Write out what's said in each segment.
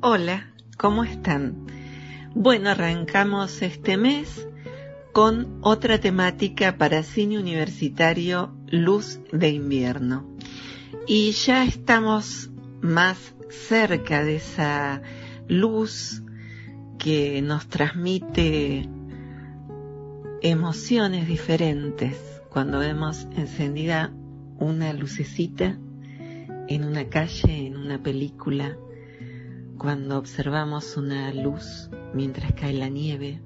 Hola, ¿cómo están? Bueno, arrancamos este mes con otra temática para cine universitario Luz de invierno. Y ya estamos más cerca de esa luz que nos transmite emociones diferentes cuando vemos encendida una lucecita en una calle, en una película, cuando observamos una luz mientras cae la nieve,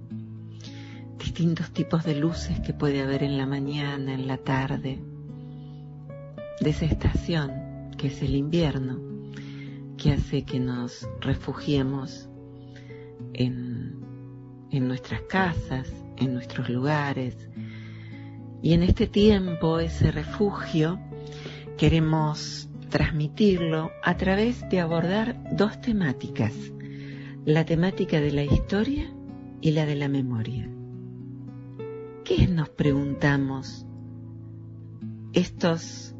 distintos tipos de luces que puede haber en la mañana, en la tarde, de esa estación que es el invierno, que hace que nos refugiemos en, en nuestras casas, en nuestros lugares. Y en este tiempo ese refugio queremos transmitirlo a través de abordar dos temáticas, la temática de la historia y la de la memoria. ¿Qué nos preguntamos estos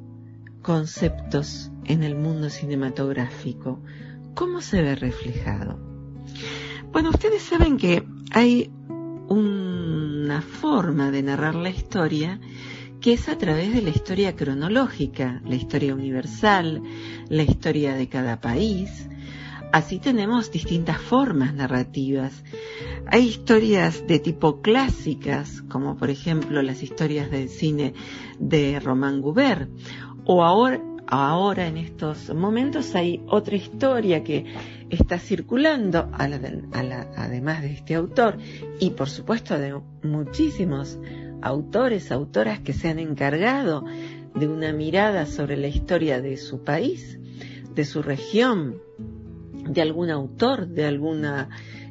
conceptos en el mundo cinematográfico? ¿Cómo se ve reflejado? Bueno, ustedes saben que hay una forma de narrar la historia que es a través de la historia cronológica, la historia universal, la historia de cada país. Así tenemos distintas formas narrativas. Hay historias de tipo clásicas, como por ejemplo las historias del cine de Román Goubert, o ahora, ahora en estos momentos hay otra historia que está circulando, además de este autor, y por supuesto de muchísimos autores, autoras que se han encargado de una mirada sobre la historia de su país, de su región, de algún autor, de alguna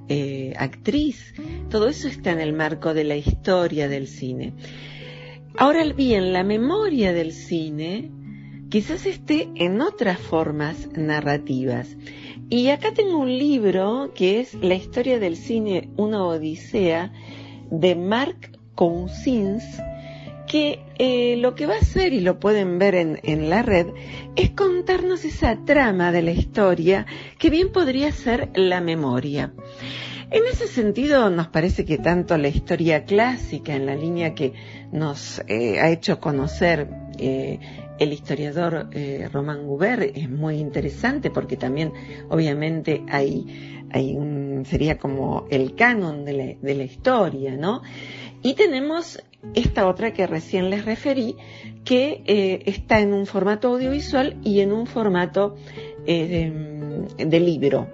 eh, actriz. Todo eso está en el marco de la historia del cine. Ahora bien, la memoria del cine quizás esté en otras formas narrativas. Y acá tengo un libro que es La historia del cine, una odisea, de Mark Cousins, que eh, lo que va a hacer, y lo pueden ver en, la red, es contarnos esa trama de la historia que bien podría ser la memoria. En ese sentido, nos parece que tanto la historia clásica, en la línea que nos eh, ha hecho conocer eh, el historiador Román Goubert, es muy interesante porque también, obviamente, hay, sería como el canon de la historia, ¿no? Y tenemos esta otra que recién les referí, que eh, está en un formato audiovisual y en un formato eh, de, libro.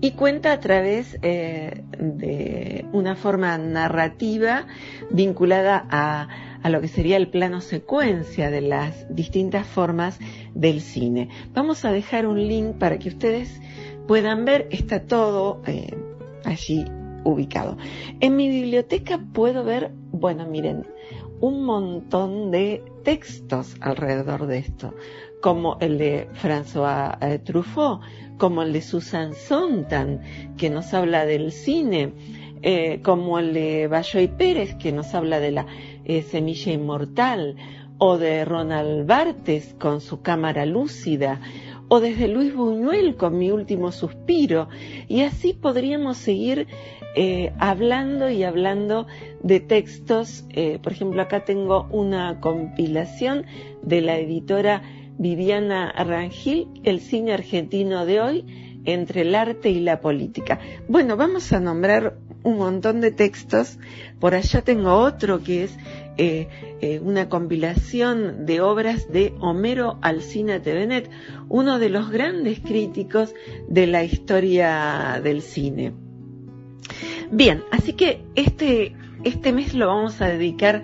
Y cuenta a través eh, de una forma narrativa vinculada a, a, lo que sería el plano secuencia de las distintas formas del cine. Vamos a dejar un link para que ustedes puedan ver, está todo allí ubicado. En mi biblioteca puedo ver, bueno, miren, un montón de textos alrededor de esto, como el de François eh, Truffaut, como el de Susan Sontag, que nos habla del cine, eh, como el de Bayoy Pérez, que nos habla de la eh, semilla inmortal, o de Ronald Bartes con su cámara lúcida, o desde Luis Buñuel con mi último suspiro, y así podríamos seguir eh, hablando y hablando de textos. Eh, por ejemplo, acá tengo una compilación de la editora Viviana Rangil, El cine argentino de hoy, entre el arte y la política. Bueno, vamos a nombrar un montón de textos. Por allá tengo otro que es eh, eh, una compilación de obras de Homero Alcina Tevenet, uno de los grandes críticos de la historia del cine. Bien, así que este, este mes lo vamos a dedicar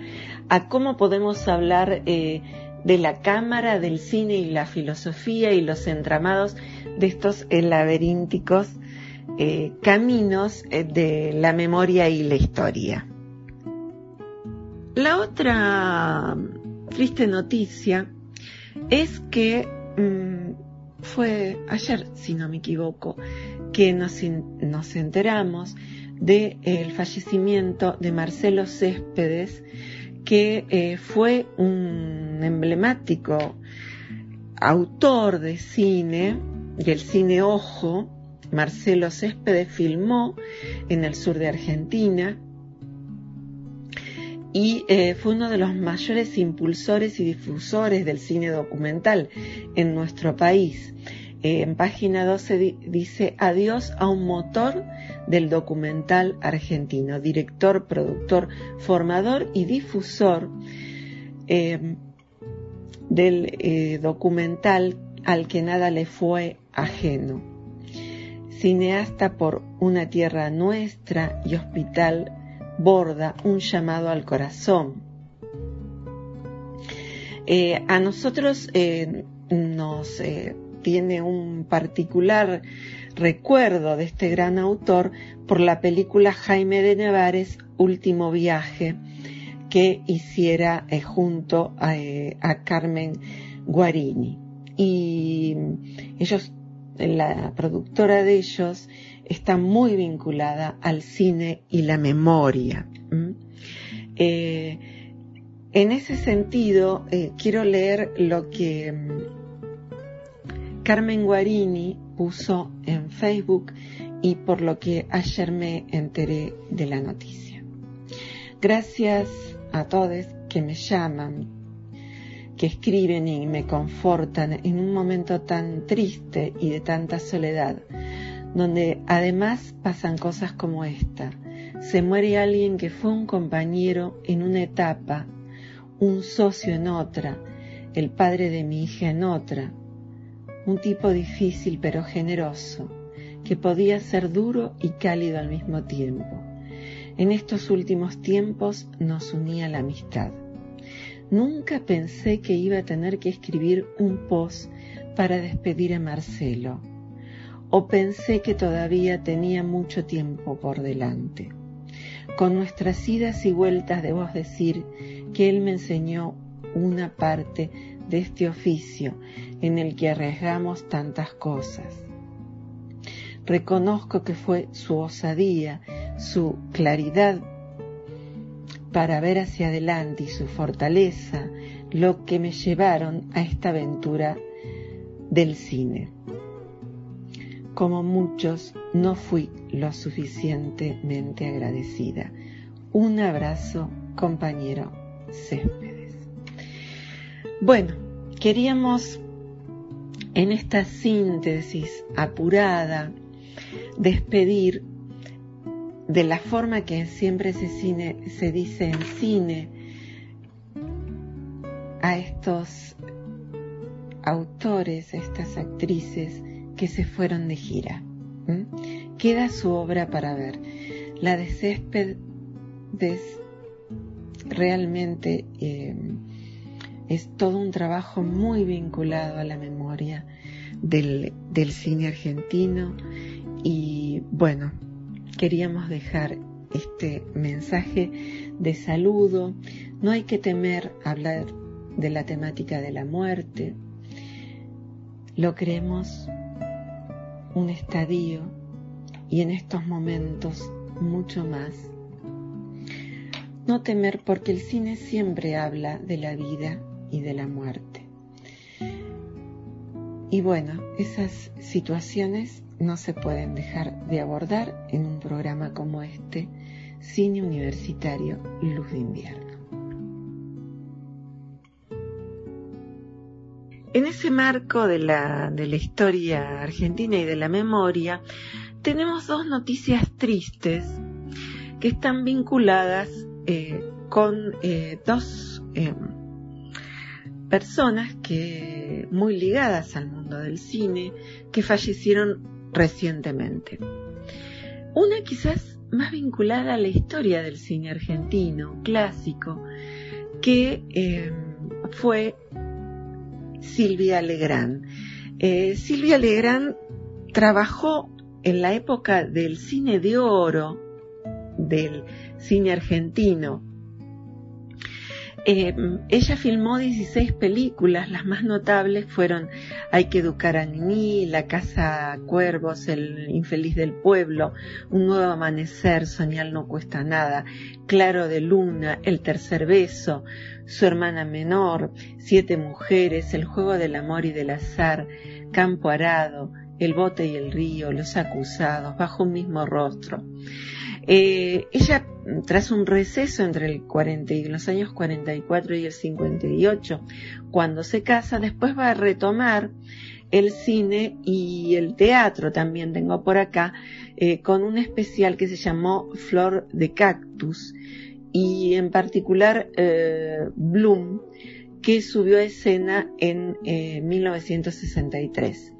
a cómo podemos hablar eh, de la cámara, del cine y la filosofía y los entramados de estos laberínticos caminos de la memoria y la historia. La otra triste noticia es que mmm, fue ayer, si no me equivoco, que nos, nos enteramos del de, fallecimiento de Marcelo Céspedes, que eh, fue un emblemático autor de cine, del cine ojo, Marcelo Céspedes filmó en el sur de Argentina y eh, fue uno de los mayores impulsores y difusores del cine documental en nuestro país. Eh, en página 12 dice adiós a un motor del documental argentino, director, productor, formador y difusor eh, del documental al que nada le fue ajeno. Cineasta por Una Tierra Nuestra y Hospital borda un llamado al corazón. Eh, a nosotros eh, nos eh, tiene un particular recuerdo de este gran autor por la película Jaime de Nevares, Último Viaje, que hiciera junto a, a Carmen Guarini. Y ellos, la productora de ellos, está muy vinculada al cine y la memoria. Eh, en ese sentido, eh, quiero leer lo que mm, Carmen Guarini puso en Facebook y por lo que ayer me enteré de la noticia. Gracias a todos que me llaman, que escriben y me confortan en un momento tan triste y de tanta soledad donde además pasan cosas como esta. Se muere alguien que fue un compañero en una etapa, un socio en otra, el padre de mi hija en otra, un tipo difícil pero generoso, que podía ser duro y cálido al mismo tiempo. En estos últimos tiempos nos unía la amistad. Nunca pensé que iba a tener que escribir un post para despedir a Marcelo o pensé que todavía tenía mucho tiempo por delante. Con nuestras idas y vueltas debo decir que Él me enseñó una parte de este oficio en el que arriesgamos tantas cosas. Reconozco que fue su osadía, su claridad para ver hacia adelante y su fortaleza lo que me llevaron a esta aventura del cine como muchos, no fui lo suficientemente agradecida. Un abrazo, compañero Céspedes. Bueno, queríamos en esta síntesis apurada despedir de la forma que siempre se, dice en cine a estos autores, a estas actrices que se fueron de gira. Queda su obra para ver. La de Céspedes realmente eh, es todo un trabajo muy vinculado a la memoria del cine argentino y bueno, queríamos dejar este mensaje de saludo. No hay que temer hablar de la temática de la muerte. Lo creemos un estadio y en estos momentos mucho más. No temer porque el cine siempre habla de la vida y de la muerte. Y bueno, esas situaciones no se pueden dejar de abordar en un programa como este, Cine Universitario Luz de Invierno. En ese marco de la, de la historia argentina y de la memoria, tenemos dos noticias tristes que están vinculadas eh, con eh, dos eh, personas que muy ligadas al mundo del cine que fallecieron recientemente. Una quizás más vinculada a la historia del cine argentino clásico, que fue Silvia Legrand. Eh, Silvia Legrand trabajó en la época del cine de oro, del cine argentino. Eh, ella filmó 16 películas, las más notables fueron Hay que educar a Nini, La Casa Cuervos, El Infeliz del Pueblo, Un Nuevo Amanecer, Soñar no cuesta nada, Claro de Luna, El Tercer Beso, su hermana menor, siete mujeres, el juego del amor y del azar, campo arado, El bote y el río, Los acusados, Bajo un mismo rostro. Eh, ella, tras un receso entre el 40 y los años 44 y el 58, cuando se casa, después va a retomar el cine y el teatro también tengo por acá, eh, con un especial que se llamó Flor de Cactus y en particular eh, Bloom, que subió a escena en 1963.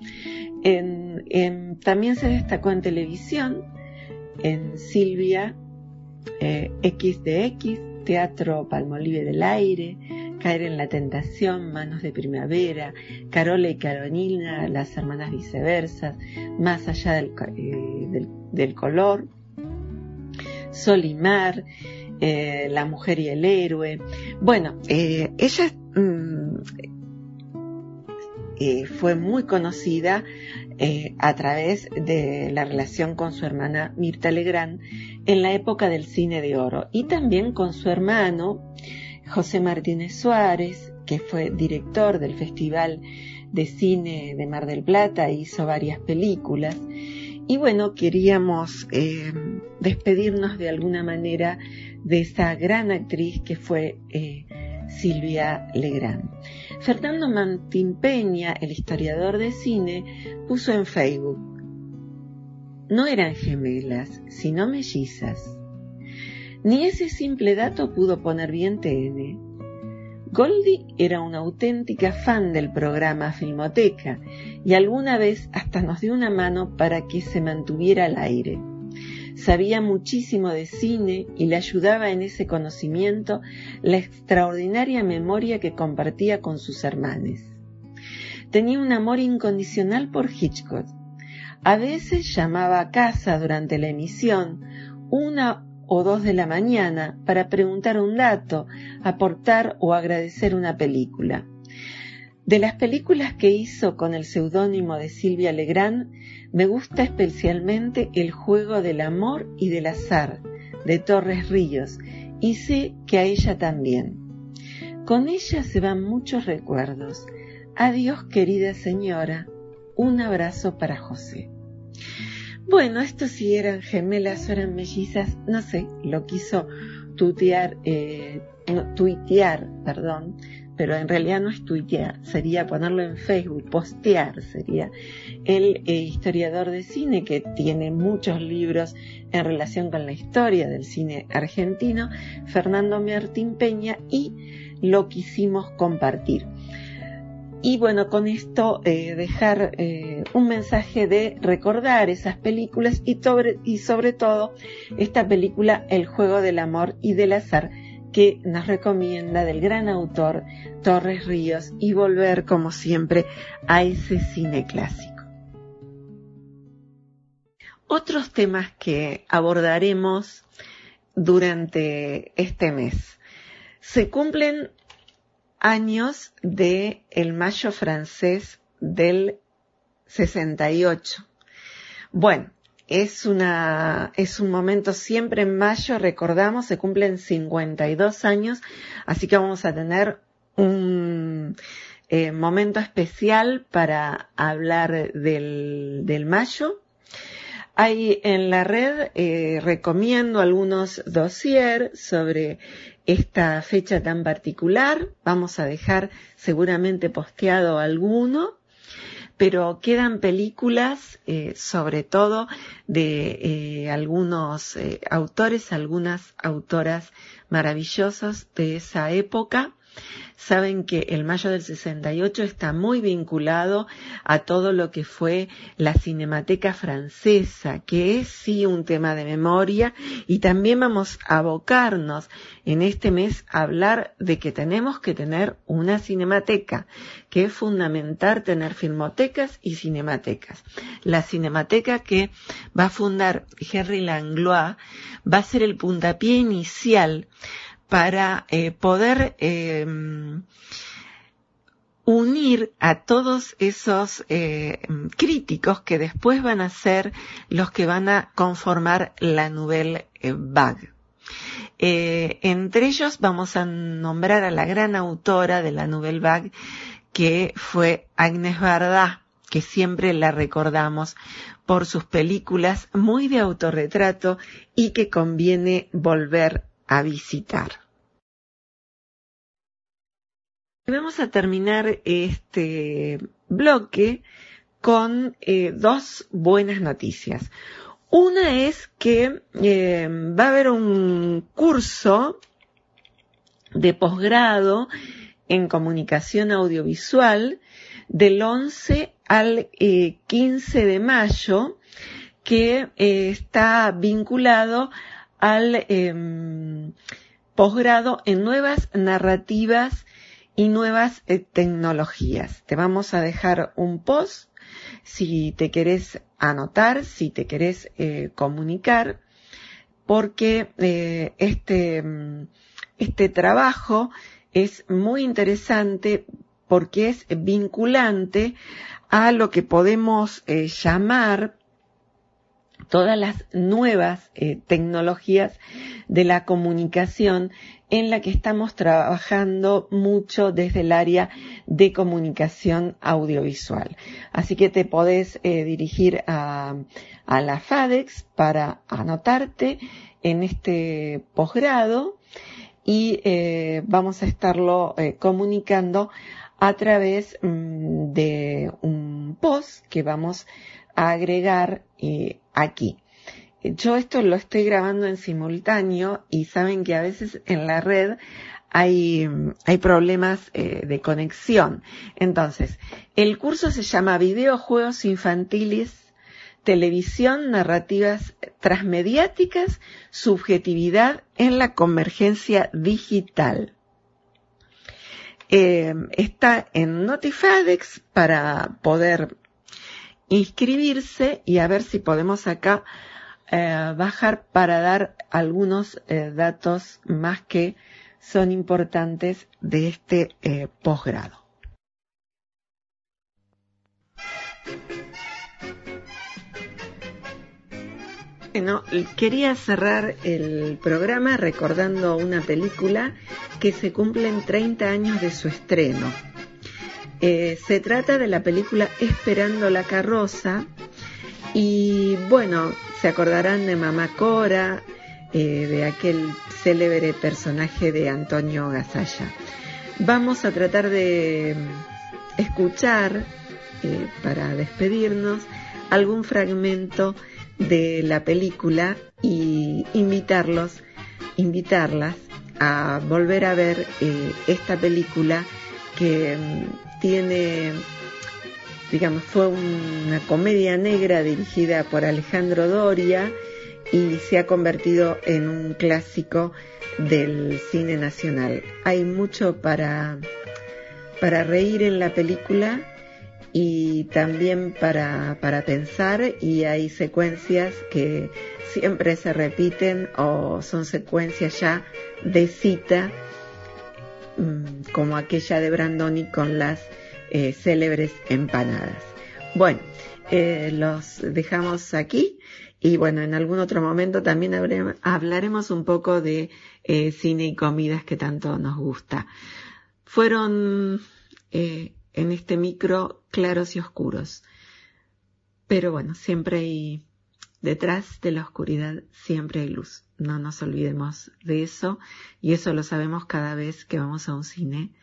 Eh, también se destacó en televisión, en Silvia eh, XDX, Teatro Palmolive del Aire, Caer en la Tentación, Manos de Primavera, Carola y Carolina, Las Hermanas Viceversas, Más allá del, eh, del, color, Sol y Mar, eh, La Mujer y el Héroe. Bueno, eh, ella mm, fue muy conocida a través de la relación con su hermana Mirta Legrand en la época del cine de oro y también con su hermano José Martínez Suárez, que fue director del Festival de Cine de Mar del Plata, hizo varias películas. Y bueno, queríamos eh, despedirnos de alguna manera de esa gran actriz que fue eh, Silvia Legrand. Fernando Martín Peña, el historiador de cine, puso en Facebook, no eran gemelas, sino mellizas. Ni ese simple dato pudo poner bien TN. Goldie era una auténtica fan del programa Filmoteca y alguna vez hasta nos dio una mano para que se mantuviera al aire. Sabía muchísimo de cine y le ayudaba en ese conocimiento la extraordinaria memoria que compartía con sus hermanos. Tenía un amor incondicional por Hitchcock. A veces llamaba a casa durante la emisión una o dos de la mañana para preguntar un dato, aportar o agradecer una película. De las películas que hizo con el seudónimo de Silvia Legrand, me gusta especialmente El juego del amor y del azar, de Torres Ríos, y sé que a ella también. Con ella se van muchos recuerdos. Adiós, querida señora. Un abrazo para José. Bueno, esto si eran gemelas o eran mellizas, no sé, lo quiso tutear, eh, tuitear, perdón, pero en realidad no es tuitear, sería ponerlo en Facebook, postear sería. El eh, historiador de cine que tiene muchos libros en relación con la historia del cine argentino, Fernando Martín Peña, y lo quisimos compartir. Y bueno, con esto eh, dejar eh, un mensaje de recordar esas películas y sobre, y sobre todo esta película El juego del amor y del azar que nos recomienda del gran autor Torres Ríos y volver como siempre a ese cine clásico. Otros temas que abordaremos durante este mes. Se cumplen años de el mayo francés del 68. Bueno, es una, es un momento siempre en mayo, recordamos, se cumplen 52 años, así que vamos a tener un eh, momento especial para hablar del, del mayo. Hay en la red, eh, recomiendo algunos dossiers sobre esta fecha tan particular. Vamos a dejar seguramente posteado alguno, pero quedan películas, eh, sobre todo de eh, algunos eh, autores, algunas autoras maravillosas de esa época Saben que el mayo del 68 está muy vinculado a todo lo que fue la Cinemateca Francesa, que es sí un tema de memoria y también vamos a abocarnos en este mes a hablar de que tenemos que tener una cinemateca, que es fundamental tener filmotecas y cinematecas. La cinemateca que va a fundar Henry Langlois va a ser el puntapié inicial para eh, poder em, unir a todos esos eh, críticos que después van a ser los que van a conformar la Nouvelle Vague. Eh, entre ellos vamos a nombrar a la gran autora de la Nouvelle Vague, que fue Agnes Varda, que siempre la recordamos por sus películas muy de autorretrato y que conviene volver a visitar. Vamos a terminar este bloque con eh, dos buenas noticias. Una es que eh, va a haber un curso de posgrado en comunicación audiovisual del 11 al 15 eh, de mayo que está vinculado al em, posgrado en nuevas narrativas y nuevas eh, tecnologías. Te vamos a dejar un post si te querés anotar, si te querés comunicar, porque este, em, este trabajo es muy interesante porque es vinculante a lo que podemos eh, llamar todas las nuevas eh, tecnologías de la comunicación en la que estamos trabajando mucho desde el área de comunicación audiovisual. Así que te podés eh, dirigir a, la FADEX para anotarte en este posgrado y vamos a estarlo comunicando a través mm, de un post que vamos a agregar eh, aquí. Yo esto lo estoy grabando en simultáneo y saben que a veces en la red hay, hay problemas eh, de conexión. Entonces, el curso se llama Videojuegos Infantiles, Televisión, Narrativas Transmediáticas, Subjetividad en la Convergencia Digital. Eh, está en Notifadex para poder inscribirse y a ver si podemos acá eh, bajar para dar algunos eh, datos más que son importantes de este posgrado. Bueno, quería cerrar el programa recordando una película que se cumplen 30 años de su estreno. Eh, se trata de la película Esperando la carroza y bueno, se acordarán de Mamá Cora, eh, de aquel célebre personaje de Antonio Gasalla. Vamos a tratar de escuchar, eh, para despedirnos, algún fragmento de la película y invitarlos, invitarlas a volver a ver eh, esta película que mm, tiene, digamos, fue una comedia negra dirigida por Alejandro Doria y se ha convertido en un clásico del cine nacional. Hay mucho para, para reír en la película y también para, para pensar y hay secuencias que siempre se repiten o son secuencias ya de cita mm, como aquella de Brandoni con las eh, célebres empanadas. Bueno, eh, los dejamos aquí y bueno, en algún otro momento también hablaremos un poco de eh, cine y comidas que tanto nos gusta. Fueron en este micro claros y oscuros. Pero bueno, siempre hay, detrás de la oscuridad siempre hay luz. No nos olvidemos de eso y eso lo sabemos cada vez que vamos a un cine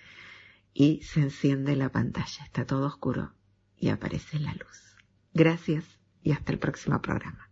y se enciende la pantalla. Está todo oscuro y aparece la luz. Gracias y hasta el próximo programa.